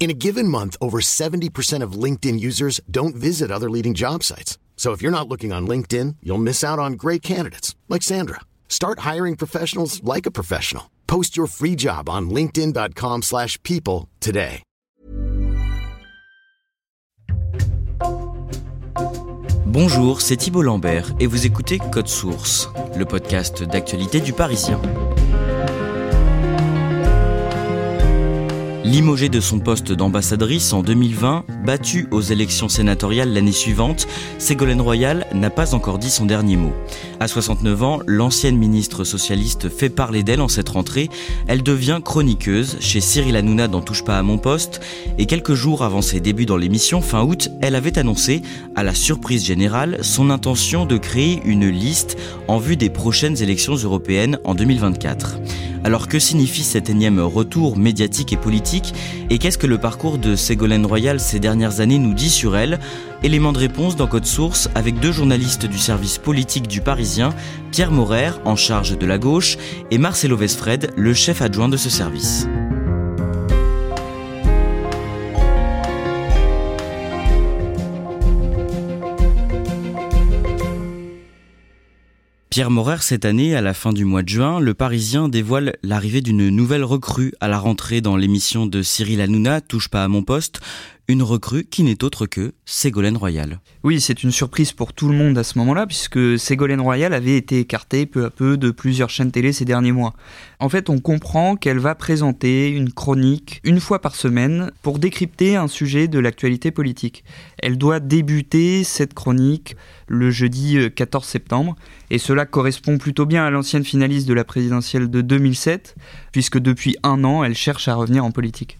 In a given month, over 70% of LinkedIn users don't visit other leading job sites. So if you're not looking on LinkedIn, you'll miss out on great candidates like Sandra. Start hiring professionals like a professional. Post your free job on linkedin.com/people today. Bonjour, c'est Thibault Lambert et vous écoutez Code Source, le podcast d'actualité du Parisien. Limogée de son poste d'ambassadrice en 2020, battue aux élections sénatoriales l'année suivante, Ségolène Royal n'a pas encore dit son dernier mot. À 69 ans, l'ancienne ministre socialiste fait parler d'elle en cette rentrée. Elle devient chroniqueuse chez Cyril Hanouna dans Touche pas à mon poste. Et quelques jours avant ses débuts dans l'émission, fin août, elle avait annoncé, à la surprise générale, son intention de créer une liste en vue des prochaines élections européennes en 2024. Alors que signifie cet énième retour médiatique et politique? Et qu'est-ce que le parcours de Ségolène Royal ces dernières années nous dit sur elle Élément de réponse dans Code Source avec deux journalistes du service politique du Parisien, Pierre Maurer, en charge de la gauche, et Marcelo Vesfred, le chef adjoint de ce service. Pierre Maurer, cette année, à la fin du mois de juin, le Parisien dévoile l'arrivée d'une nouvelle recrue à la rentrée dans l'émission de Cyril Hanouna, Touche pas à mon poste, une recrue qui n'est autre que Ségolène Royal. Oui, c'est une surprise pour tout le monde à ce moment-là, puisque Ségolène Royal avait été écartée peu à peu de plusieurs chaînes télé ces derniers mois. En fait, on comprend qu'elle va présenter une chronique une fois par semaine pour décrypter un sujet de l'actualité politique. Elle doit débuter cette chronique le jeudi 14 septembre, et cela correspond plutôt bien à l'ancienne finaliste de la présidentielle de 2007, puisque depuis un an, elle cherche à revenir en politique.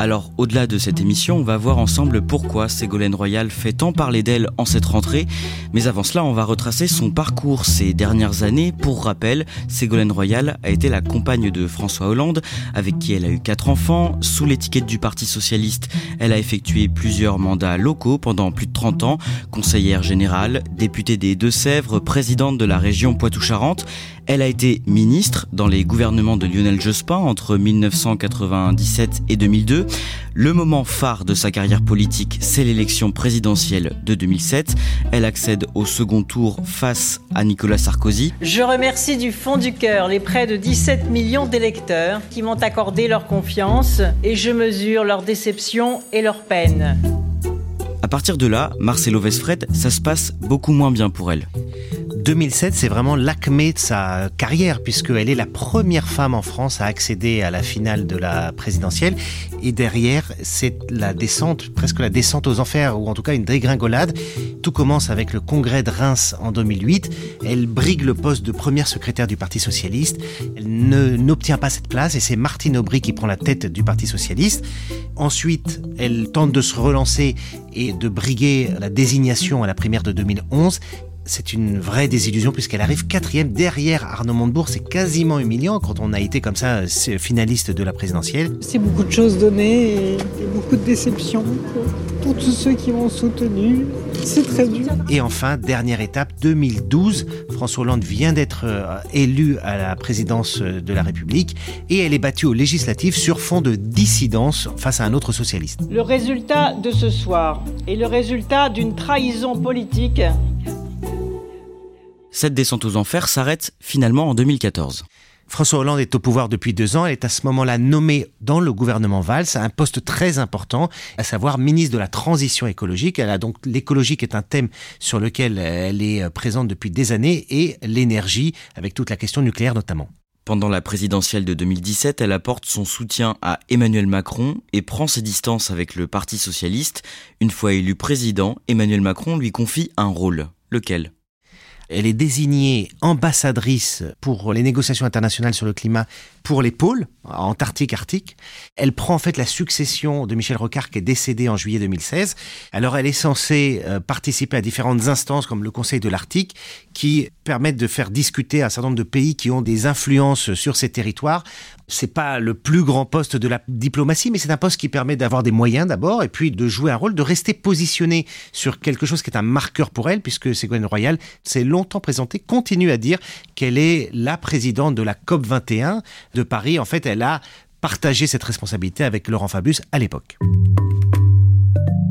Alors, au-delà de cette émission, on va voir ensemble pourquoi Ségolène Royal fait tant parler d'elle en cette rentrée. Mais avant cela, on va retracer son parcours ces dernières années. Pour rappel, Ségolène Royal a été la compagne de François Hollande, avec qui elle a eu quatre enfants. Sous l'étiquette du Parti Socialiste, elle a effectué plusieurs mandats locaux pendant plus de 30 ans. Conseillère générale, députée des Deux-Sèvres, présidente de la région Poitou-Charentes. Elle a été ministre dans les gouvernements de Lionel Jospin entre 1997 et 2002. Le moment phare de sa carrière politique, c'est l'élection présidentielle de 2007. Elle accède au second tour face à Nicolas Sarkozy. Je remercie du fond du cœur les près de 17 millions d'électeurs qui m'ont accordé leur confiance et je mesure leur déception et leur peine. À partir de là, Marcelo Vesfred, ça se passe beaucoup moins bien pour elle. 2007, c'est vraiment l'acmé de sa carrière, puisqu'elle est la première femme en France à accéder à la finale de la présidentielle. Et derrière, c'est la descente, presque la descente aux enfers, ou en tout cas une dégringolade. Tout commence avec le congrès de Reims en 2008. Elle brigue le poste de première secrétaire du Parti Socialiste. Elle n'obtient pas cette place, et c'est Martine Aubry qui prend la tête du Parti Socialiste. Ensuite, elle tente de se relancer et de briguer la désignation à la primaire de 2011 c'est une vraie désillusion puisqu'elle arrive quatrième derrière Arnaud Montebourg. C'est quasiment humiliant quand on a été comme ça finaliste de la présidentielle. C'est beaucoup de choses données et beaucoup de déceptions pour, pour tous ceux qui m'ont soutenu. C'est très dur. Et enfin, dernière étape, 2012. François Hollande vient d'être euh, élu à la présidence de la République et elle est battue aux législatives sur fond de dissidence face à un autre socialiste. Le résultat de ce soir est le résultat d'une trahison politique cette descente aux enfers s'arrête finalement en 2014. François Hollande est au pouvoir depuis deux ans. Elle est à ce moment-là nommée dans le gouvernement Valls à un poste très important, à savoir ministre de la transition écologique. Elle a donc l'écologie qui est un thème sur lequel elle est présente depuis des années et l'énergie avec toute la question nucléaire notamment. Pendant la présidentielle de 2017, elle apporte son soutien à Emmanuel Macron et prend ses distances avec le Parti socialiste. Une fois élu président, Emmanuel Macron lui confie un rôle. Lequel? Elle est désignée ambassadrice pour les négociations internationales sur le climat pour les pôles, Antarctique, Arctique. Elle prend en fait la succession de Michel Rocard qui est décédé en juillet 2016. Alors elle est censée euh, participer à différentes instances comme le Conseil de l'Arctique qui permettent de faire discuter un certain nombre de pays qui ont des influences sur ces territoires. C'est pas le plus grand poste de la diplomatie, mais c'est un poste qui permet d'avoir des moyens d'abord et puis de jouer un rôle, de rester positionné sur quelque chose qui est un marqueur pour elle, puisque Ségolène Royal s'est longtemps présentée, continue à dire qu'elle est la présidente de la COP 21 de Paris. En fait, elle a partagé cette responsabilité avec Laurent Fabius à l'époque.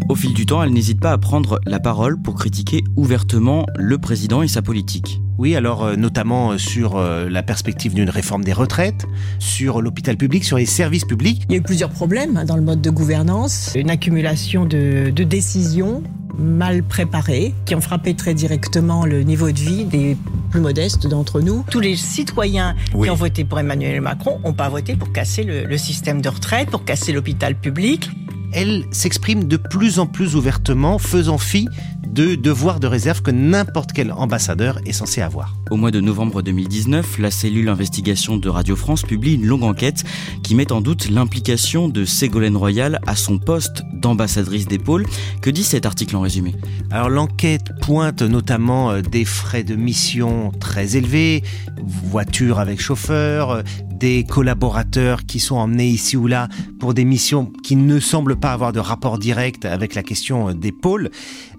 Au fil du temps, elle n'hésite pas à prendre la parole pour critiquer ouvertement le président et sa politique. Oui, alors euh, notamment euh, sur euh, la perspective d'une réforme des retraites, sur l'hôpital public, sur les services publics. Il y a eu plusieurs problèmes hein, dans le mode de gouvernance, une accumulation de, décisions mal préparées qui ont frappé très directement le niveau de vie des plus modestes d'entre nous. Tous les citoyens qui ont voté pour Emmanuel Macron n'ont pas voté pour casser le système de retraite, pour casser l'hôpital public elle s'exprime de plus en plus ouvertement, faisant fi de devoirs de réserve que n'importe quel ambassadeur est censé avoir. Au mois de novembre 2019, la cellule investigation de Radio France publie une longue enquête qui met en doute l'implication de Ségolène Royal à son poste d'ambassadrice d'épaule. Que dit cet article en résumé? Alors l'enquête pointe notamment euh, des frais de mission très élevés, voitures avec chauffeur, des collaborateurs qui sont emmenés ici ou là pour des missions qui ne semblent pas avoir de rapport direct avec la question des pôles.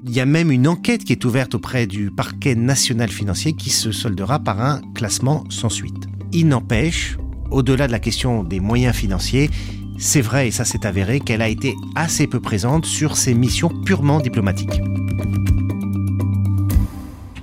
Il y a même une enquête qui est ouverte auprès du parquet national financier qui se soldera par un classement sans suite. Il n'empêche, au-delà de la question des moyens financiers, c'est vrai, et ça s'est avéré, qu'elle a été assez peu présente sur ses missions purement diplomatiques.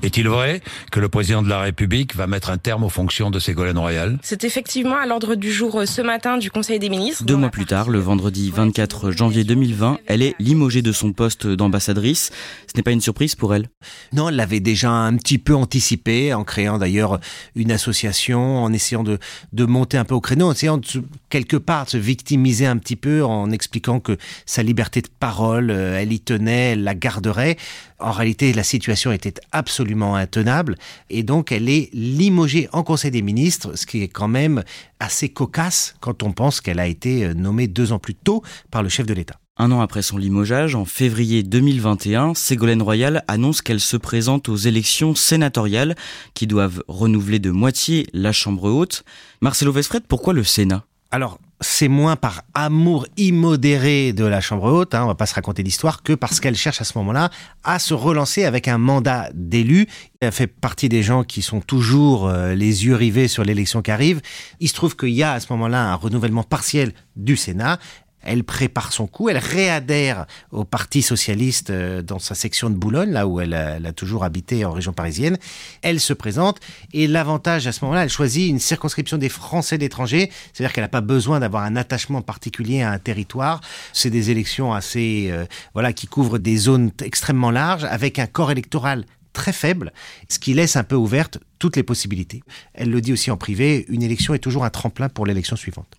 Est-il vrai que le président de la République va mettre un terme aux fonctions de Ségolène Royal? C'est effectivement à l'ordre du jour euh, ce matin du Conseil des ministres. Deux mois plus tard, le vendredi 24 janvier 2020, elle est limogée de son poste d'ambassadrice. Ce n'est pas une surprise pour elle? Non, elle l'avait déjà un petit peu anticipé en créant d'ailleurs une association, en essayant de, de monter un peu au créneau, en essayant de, quelque part de se victimiser un petit peu en expliquant que sa liberté de parole, euh, elle y tenait, elle la garderait. En réalité, la situation était absolument intenable et donc elle est limogée en Conseil des ministres, ce qui est quand même assez cocasse quand on pense qu'elle a été euh, nommée deux ans plus tôt par le chef de l'État. Un an après son limogeage, en février 2021, Ségolène Royal annonce qu'elle se présente aux élections sénatoriales qui doivent renouveler de moitié la Chambre haute. Marcelo Vesfred, pourquoi le Sénat? Alors, c'est moins par amour immodéré de la Chambre haute, hein, on va pas se raconter l'histoire, que parce qu'elle cherche à ce moment-là à se relancer avec un mandat d'élu. Elle fait partie des gens qui sont toujours euh, les yeux rivés sur l'élection qui arrive. Il se trouve qu'il y a à ce moment-là un renouvellement partiel du Sénat elle prépare son coup, elle réadhère au Parti socialiste euh, dans sa section de Boulogne, là où elle a, toujours habité en région parisienne. Elle se présente et l'avantage à ce moment-là, elle choisit une circonscription des Français d'étranger, c'est-à-dire qu'elle n'a pas besoin d'avoir un attachement particulier à un territoire. C'est des élections assez, euh, voilà, qui couvrent des zones extrêmement larges avec un corps électoral très faible, ce qui laisse un peu ouverte toutes les possibilités. Elle le dit aussi en privé, une élection est toujours un tremplin pour l'élection suivante.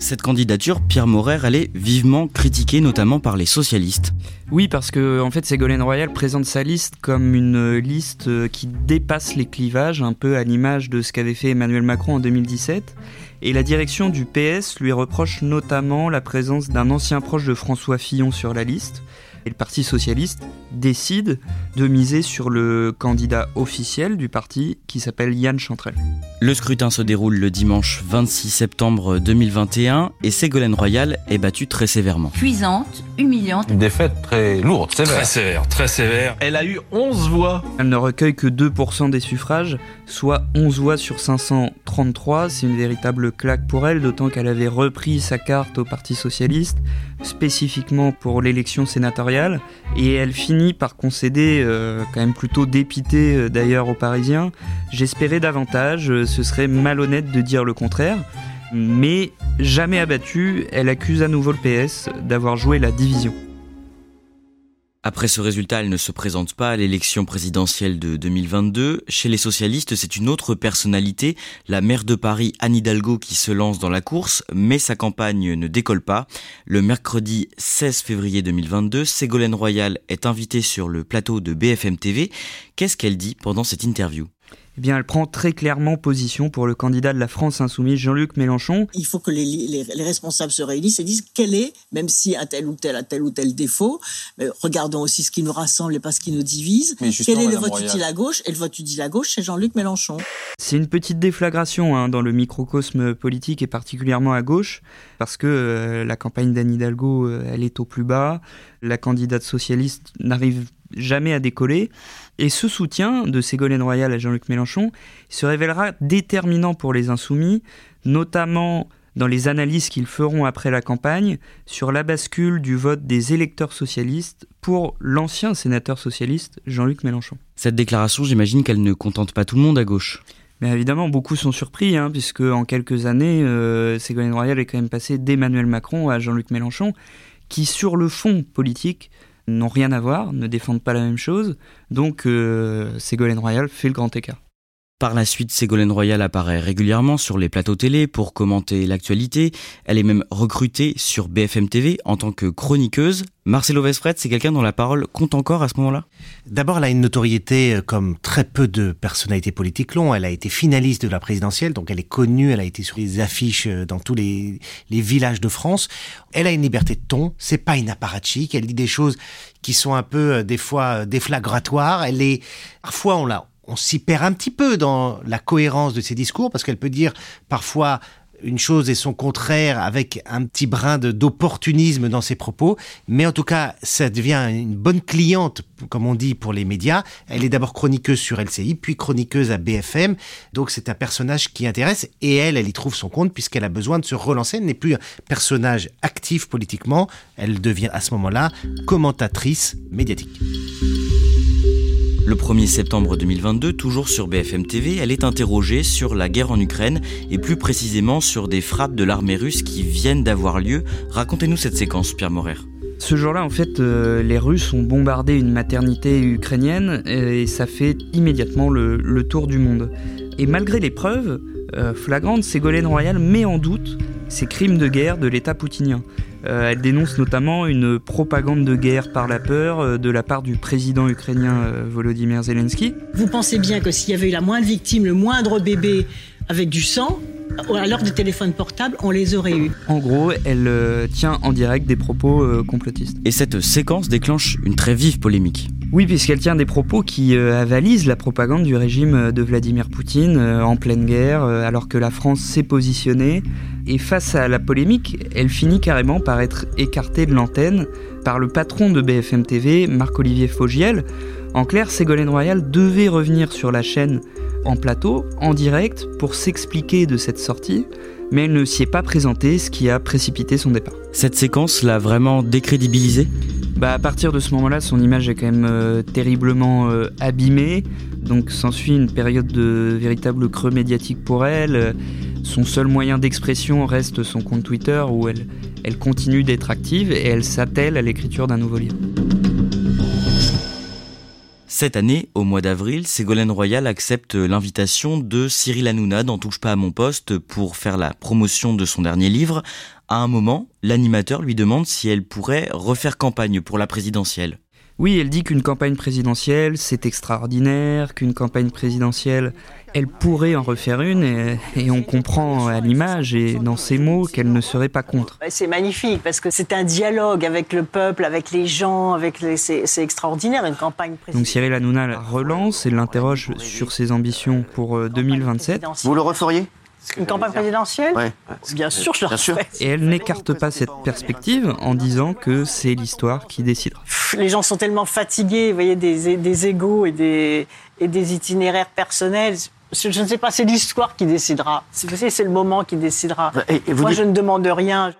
Cette candidature, Pierre Maurer, elle est vivement critiquée, notamment par les socialistes. Oui, parce que en fait, Ségolène Royal présente sa liste comme une liste qui dépasse les clivages, un peu à l'image de ce qu'avait fait Emmanuel Macron en 2017. Et la direction du PS lui reproche notamment la présence d'un ancien proche de François Fillon sur la liste le Parti socialiste décide de miser sur le candidat officiel du parti qui s'appelle Yann Chantrel. Le scrutin se déroule le dimanche 26 septembre 2021 et Ségolène Royal est battue très sévèrement. Cuisante, humiliante. Une défaite très lourde, sévère. Très sévère, très sévère. Elle a eu 11 voix. Elle ne recueille que 2% des suffrages, soit 11 voix sur 533. C'est une véritable claque pour elle, d'autant qu'elle avait repris sa carte au Parti socialiste, spécifiquement pour l'élection sénatoriale, et elle finit par concéder, euh, quand même plutôt dépité euh, d'ailleurs aux Parisiens. J'espérais davantage, euh, ce serait malhonnête de dire le contraire. Mais jamais abattue, elle accuse à nouveau le PS d'avoir joué la division. Après ce résultat, elle ne se présente pas à l'élection présidentielle de 2022. Chez les socialistes, c'est une autre personnalité, la maire de Paris, Anne Hidalgo, qui se lance dans la course, mais sa campagne ne décolle pas. Le mercredi 16 février 2022, Ségolène Royal est invitée sur le plateau de BFM TV. Qu'est-ce qu'elle dit pendant cette interview? Eh bien, elle prend très clairement position pour le candidat de la France insoumise, Jean-Luc Mélenchon. Il faut que les, les, responsables se réunissent et disent quel est, même si un tel ou tel a tel ou tel défaut, mais regardons aussi ce qui nous rassemble et pas ce qui nous divise. Quel est le vote utile à gauche Et le vote utile à gauche, c'est Jean-Luc Mélenchon. C'est une petite déflagration hein, dans le microcosme politique et particulièrement à gauche, parce que euh, la campagne d'Anne Hidalgo, euh, elle est au plus bas. La candidate socialiste n'arrive jamais à décoller. Et ce soutien de Ségolène Royal à Jean-Luc Mélenchon se révélera déterminant pour les insoumis, notamment dans les analyses qu'ils feront après la campagne sur la bascule du vote des électeurs socialistes pour l'ancien sénateur socialiste Jean-Luc Mélenchon. Cette déclaration, j'imagine qu'elle ne contente pas tout le monde à gauche. Mais évidemment, beaucoup sont surpris, hein, puisque en quelques années, euh, Ségolène Royal est quand même passé d'Emmanuel Macron à Jean-Luc Mélenchon, qui sur le fond politique n'ont rien à voir, ne défendent pas la même chose. Donc euh, Ségolène Royal fait le grand écart. Par la suite, Ségolène Royal apparaît régulièrement sur les plateaux télé pour commenter l'actualité. Elle est même recrutée sur BFM TV en tant que chroniqueuse. Marcelo Vesfred, c'est quelqu'un dont la parole compte encore à ce moment-là? D'abord, elle a une notoriété euh, comme très peu de personnalités politiques l'ont. Elle a été finaliste de la présidentielle, donc elle est connue, elle a été sur les affiches euh, dans tous les, les villages de France. Elle a une liberté de ton, c'est pas une apparatchik, elle dit des choses qui sont un peu euh, des fois déflagratoires. Elle est, parfois on l'a on s'y perd un petit peu dans la cohérence de ses discours parce qu'elle peut dire parfois une chose et son contraire avec un petit brin d'opportunisme dans ses propos, mais en tout cas, ça devient une bonne cliente, comme on dit pour les médias. Elle est d'abord chroniqueuse sur LCI, puis chroniqueuse à BFM, donc c'est un personnage qui intéresse, et elle, elle y trouve son compte puisqu'elle a besoin de se relancer. Elle n'est plus un personnage actif politiquement, elle devient à ce moment-là commentatrice médiatique. Le 1er septembre 2022, toujours sur BFM TV, elle est interrogée sur la guerre en Ukraine et plus précisément sur des frappes de l'armée russe qui viennent d'avoir lieu. Racontez-nous cette séquence, Pierre Morer. Ce jour-là, en fait, euh, les Russes ont bombardé une maternité ukrainienne et ça fait immédiatement le, tour du monde. Et malgré les preuves euh, flagrantes, Ségolène Royal met en doute ces crimes de guerre de l'État poutinien. Euh, elle dénonce notamment une propagande de guerre par la peur euh, de la part du président ukrainien euh, Volodymyr Zelensky. Vous pensez bien que s'il y avait eu la moindre victime, le moindre bébé avec du sang, à l'heure des téléphones portables, on les aurait eus. En gros, elle tient en direct des propos complotistes. Et cette séquence déclenche une très vive polémique. Oui, puisqu'elle tient des propos qui avalisent la propagande du régime de Vladimir Poutine en pleine guerre, alors que la France s'est positionnée et face à la polémique, elle finit carrément par être écartée de l'antenne par le patron de BFM TV, Marc-Olivier Fogiel. En clair, Ségolène Royal devait revenir sur la chaîne en plateau, en direct, pour s'expliquer de cette sortie, mais elle ne s'y est pas présentée, ce qui a précipité son départ. Cette séquence l'a vraiment décrédibilisée? Bah, à partir de ce moment-là, son image est quand même euh, terriblement euh, abîmée. Donc s'ensuit une période de véritable creux médiatique pour elle. Son seul moyen d'expression reste son compte Twitter où elle, elle continue d'être active et elle s'attelle à l'écriture d'un nouveau livre. Cette année, au mois d'avril, Ségolène Royal accepte l'invitation de Cyril Hanouna d'En touche pas à mon poste pour faire la promotion de son dernier livre. À un moment, l'animateur lui demande si elle pourrait refaire campagne pour la présidentielle. Oui, elle dit qu'une campagne présidentielle, c'est extraordinaire, qu'une campagne présidentielle, elle pourrait en refaire une, et, on comprend à l'image et dans ses mots qu'elle ne serait pas contre. C'est magnifique, parce que c'est un dialogue avec le peuple, avec les gens, avec les... c'est extraordinaire, une campagne présidentielle. Donc Cyril Hanouna la relance et l'interroge sur ses ambitions pour 2027. Euh, Vous le referiez? Une campagne présidentielle Bien sûr, je. Et elle n'écarte pas cette perspective en disant que c'est l'histoire qui décidera. Les gens sont tellement fatigués, vous voyez, des, des égaux et des, et des itinéraires personnels. Je ne sais pas, c'est l'histoire qui décidera. C'est le moment qui décidera. Moi, je ne demande rien.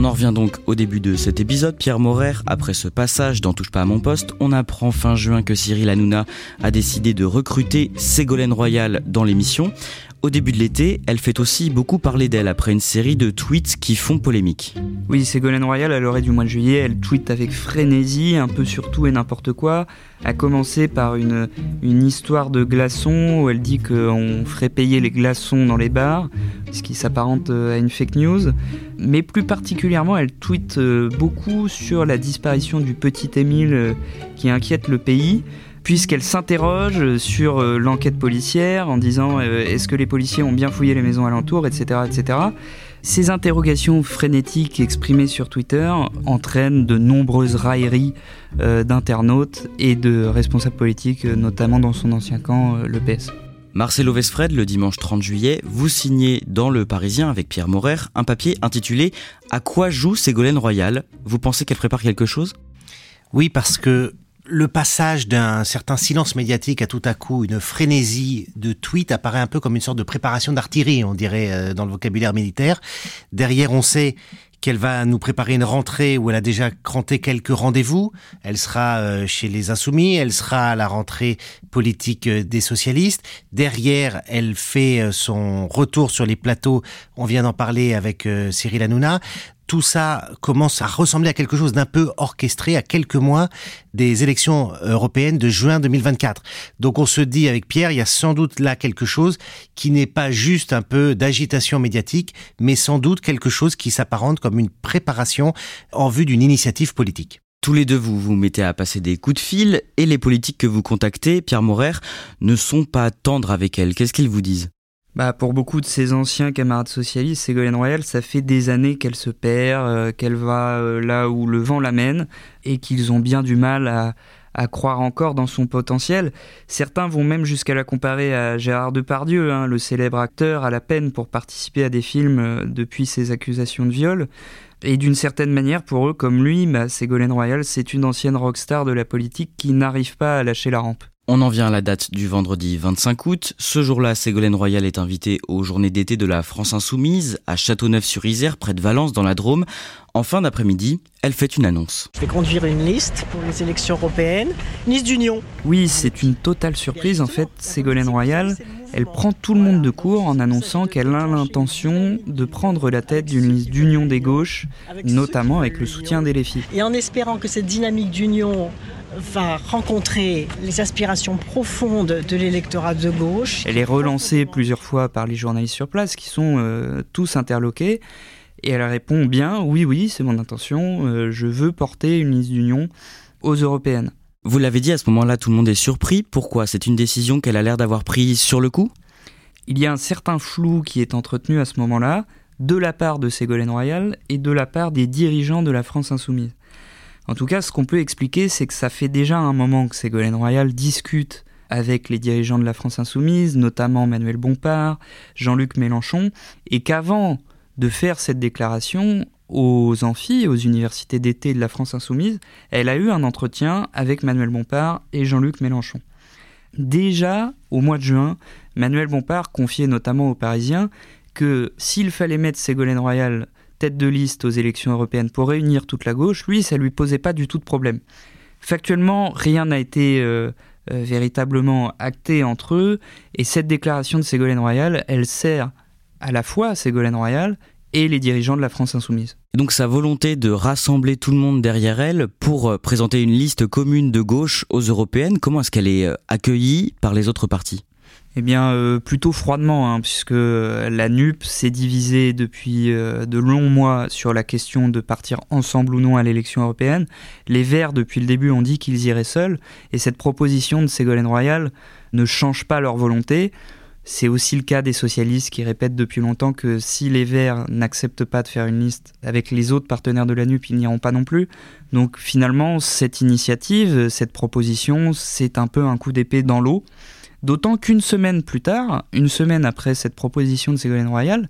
On en revient donc au début de cet épisode. Pierre Morer, après ce passage dans Touche pas à mon poste, on apprend fin juin que Cyril Hanouna a décidé de recruter Ségolène Royal dans l'émission. Au début de l'été, elle fait aussi beaucoup parler d'elle après une série de tweets qui font polémique. Oui, Ségolène Royal, à l'orée du mois de juillet, elle tweet avec frénésie, un peu sur tout et n'importe quoi. A commencer par une, une histoire de glaçons où elle dit qu'on ferait payer les glaçons dans les bars, ce qui s'apparente à une fake news. Mais plus particulièrement, elle tweet euh, beaucoup sur la disparition du petit Émile euh, qui inquiète le pays puisqu'elle s'interroge sur euh, l'enquête policière en disant est-ce que les policiers ont bien fouillé les maisons alentours, etc. etc. Ces interrogations frénétiques exprimées sur Twitter entraînent de nombreuses railleries d'internautes et de responsables politiques, notamment dans son ancien camp, le PS. Marcelo Vesfred, le dimanche 30 juillet, vous signez dans Le Parisien avec Pierre Maurer un papier intitulé À quoi joue Ségolène Royal? Vous pensez qu'elle prépare quelque chose? Oui, parce que le passage d'un certain silence médiatique à tout à coup une frénésie de tweets apparaît un peu comme une sorte de préparation d'artillerie, on dirait euh, dans le vocabulaire militaire. Derrière, on sait qu'elle va nous préparer une rentrée où elle a déjà cranté quelques rendez-vous. Elle sera euh, chez les Insoumis, elle sera à la rentrée politique euh, des socialistes. Derrière, elle fait son retour sur les plateaux. On vient d'en parler avec Cyril Hanouna tout ça commence à ressembler à quelque chose d'un peu orchestré à quelques mois des élections européennes de juin 2024. Donc on se dit avec Pierre, il y a sans doute là quelque chose qui n'est pas juste un peu d'agitation médiatique, mais sans doute quelque chose qui s'apparente comme une préparation en vue d'une initiative politique. Tous les deux, vous vous mettez à passer des coups de fil et les politiques que vous contactez, Pierre Maurer, ne sont pas tendres avec elle. Qu'est-ce qu'ils vous disent? Bah, pour beaucoup de ses anciens camarades socialistes, Ségolène Royal, ça fait des années qu'elle se perd, euh, qu'elle va euh, là où le vent l'amène, et qu'ils ont bien du mal à, croire encore dans son potentiel. Certains vont même jusqu'à la comparer à Gérard Depardieu, hein, le célèbre acteur à la peine pour participer à des films euh, depuis ses accusations de viol. Et d'une certaine manière, pour eux, comme lui, bah, Ségolène Royal, c'est une ancienne rockstar de la politique qui n'arrive pas à lâcher la rampe. On en vient à la date du vendredi 25 août. Ce jour-là, Ségolène Royal est invitée aux journées d'été de la France Insoumise à Châteauneuf-sur-Isère, près de Valence, dans la Drôme. En fin d'après-midi, elle fait une annonce. Je vais conduire une liste pour les élections européennes, une liste d'union. Oui, c'est une totale surprise. En fait, Ségolène Royal, elle prend tout le monde de court en annonçant qu'elle a l'intention de prendre la tête d'une liste d'union des gauches, notamment avec le soutien des filles. Et en espérant que cette dynamique d'union va rencontrer les aspirations profondes de l'électorat de gauche. Elle est relancée plusieurs fois par les journalistes sur place qui sont euh, tous interloqués. Et elle répond bien, oui, oui, c'est mon intention, euh, je veux porter une liste d'union aux européennes. Vous l'avez dit, à ce moment-là, tout le monde est surpris. Pourquoi? C'est une décision qu'elle a l'air d'avoir prise sur le coup? Il y a un certain flou qui est entretenu à ce moment-là, de la part de Ségolène Royal et de la part des dirigeants de la France Insoumise. En tout cas, ce qu'on peut expliquer, c'est que ça fait déjà un moment que Ségolène Royal discute avec les dirigeants de la France Insoumise, notamment Manuel Bompard, Jean-Luc Mélenchon, et qu'avant de faire cette déclaration aux amphis, aux universités d'été de la France Insoumise, elle a eu un entretien avec Manuel Bompard et Jean-Luc Mélenchon. Déjà, au mois de juin, Manuel Bompard confiait notamment aux Parisiens que s'il fallait mettre Ségolène Royal tête de liste aux élections européennes pour réunir toute la gauche, lui, ça lui posait pas du tout de problème. Factuellement, rien n'a été euh, euh, véritablement acté entre eux, et cette déclaration de Ségolène Royal, elle sert à la fois Ségolène Royal et les dirigeants de la France insoumise. Donc sa volonté de rassembler tout le monde derrière elle pour euh, présenter une liste commune de gauche aux européennes, comment est-ce qu'elle est accueillie par les autres partis? Eh bien, euh, plutôt froidement, hein, puisque la NUP s'est divisée depuis euh, de longs mois sur la question de partir ensemble ou non à l'élection européenne. Les Verts, depuis le début, ont dit qu'ils iraient seuls, et cette proposition de Ségolène Royal ne change pas leur volonté. C'est aussi le cas des socialistes qui répètent depuis longtemps que si les Verts n'acceptent pas de faire une liste avec les autres partenaires de la NUP, ils n'iront pas non plus. Donc finalement, cette initiative, cette proposition, c'est un peu un coup d'épée dans l'eau. D'autant qu'une semaine plus tard, une semaine après cette proposition de Ségolène Royal,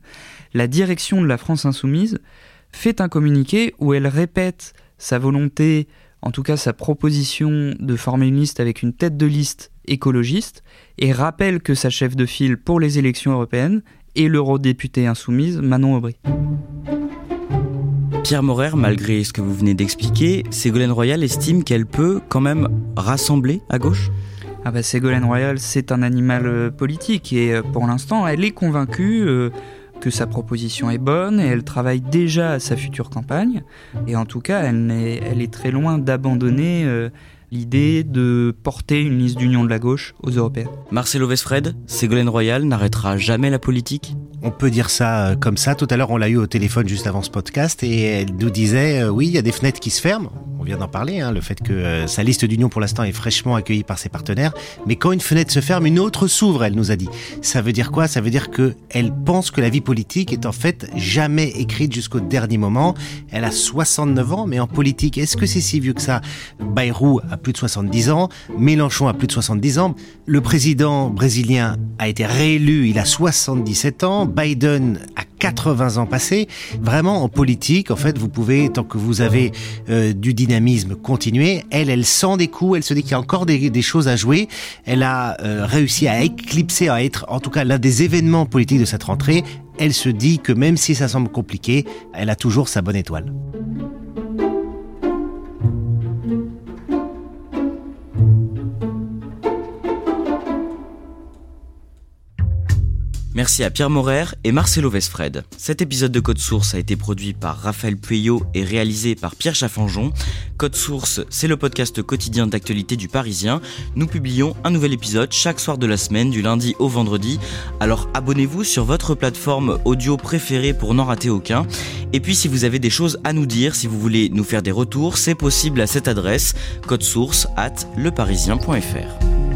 la direction de la France Insoumise fait un communiqué où elle répète sa volonté, en tout cas sa proposition de former une liste avec une tête de liste écologiste, et rappelle que sa chef de file pour les élections européennes est l'eurodéputée insoumise Manon Aubry. Pierre Morer, malgré ce que vous venez d'expliquer, Ségolène Royal estime qu'elle peut quand même rassembler à gauche? Ah bah Ségolène Royal, c'est un animal euh, politique et euh, pour l'instant, elle est convaincue euh, que sa proposition est bonne et elle travaille déjà à sa future campagne. Et en tout cas, elle est, elle est très loin d'abandonner l'idée de porter une liste d'union de la gauche aux européennes. Marcelo Vesfred, Ségolène Royal n'arrêtera jamais la politique? On peut dire ça euh, comme ça. Tout à l'heure, on l'a eu au téléphone juste avant ce podcast et elle nous disait euh, oui, il y a des fenêtres qui se ferment. On vient d'en parler, hein, le fait que euh, sa liste d'union pour l'instant est fraîchement accueillie par ses partenaires. Mais quand une fenêtre se ferme, une autre s'ouvre, elle nous a dit. Ça veut dire quoi? Ça veut dire que elle pense que la vie politique est en fait jamais écrite jusqu'au dernier moment. Elle a 69 ans, mais en politique, est-ce que c'est si vieux que ça? Bayrou a plus de 70 ans, Mélenchon a plus de 70 ans, le président brésilien a été réélu, il a 77 ans, Biden a 80 ans passés. Vraiment, en politique, en fait, vous pouvez, tant que vous avez euh, du dynamisme, continuer. Elle, elle sent des coups, elle se dit qu'il y a encore des, choses à jouer. Elle a euh, réussi à éclipser, à être en tout cas l'un des événements politiques de cette rentrée. Elle se dit que même si ça semble compliqué, elle a toujours sa bonne étoile. Merci à Pierre Morer et Marcelo Vesfred. Cet épisode de Code Source a été produit par Raphaël Pueyo et réalisé par Pierre Chaffanjon. Code Source, c'est le podcast quotidien d'actualité du Parisien. Nous publions un nouvel épisode chaque soir de la semaine, du lundi au vendredi. Alors abonnez-vous sur votre plateforme audio préférée pour n'en rater aucun. Et puis si vous avez des choses à nous dire, si vous voulez nous faire des retours, c'est possible à cette adresse, code source at leparisien.fr.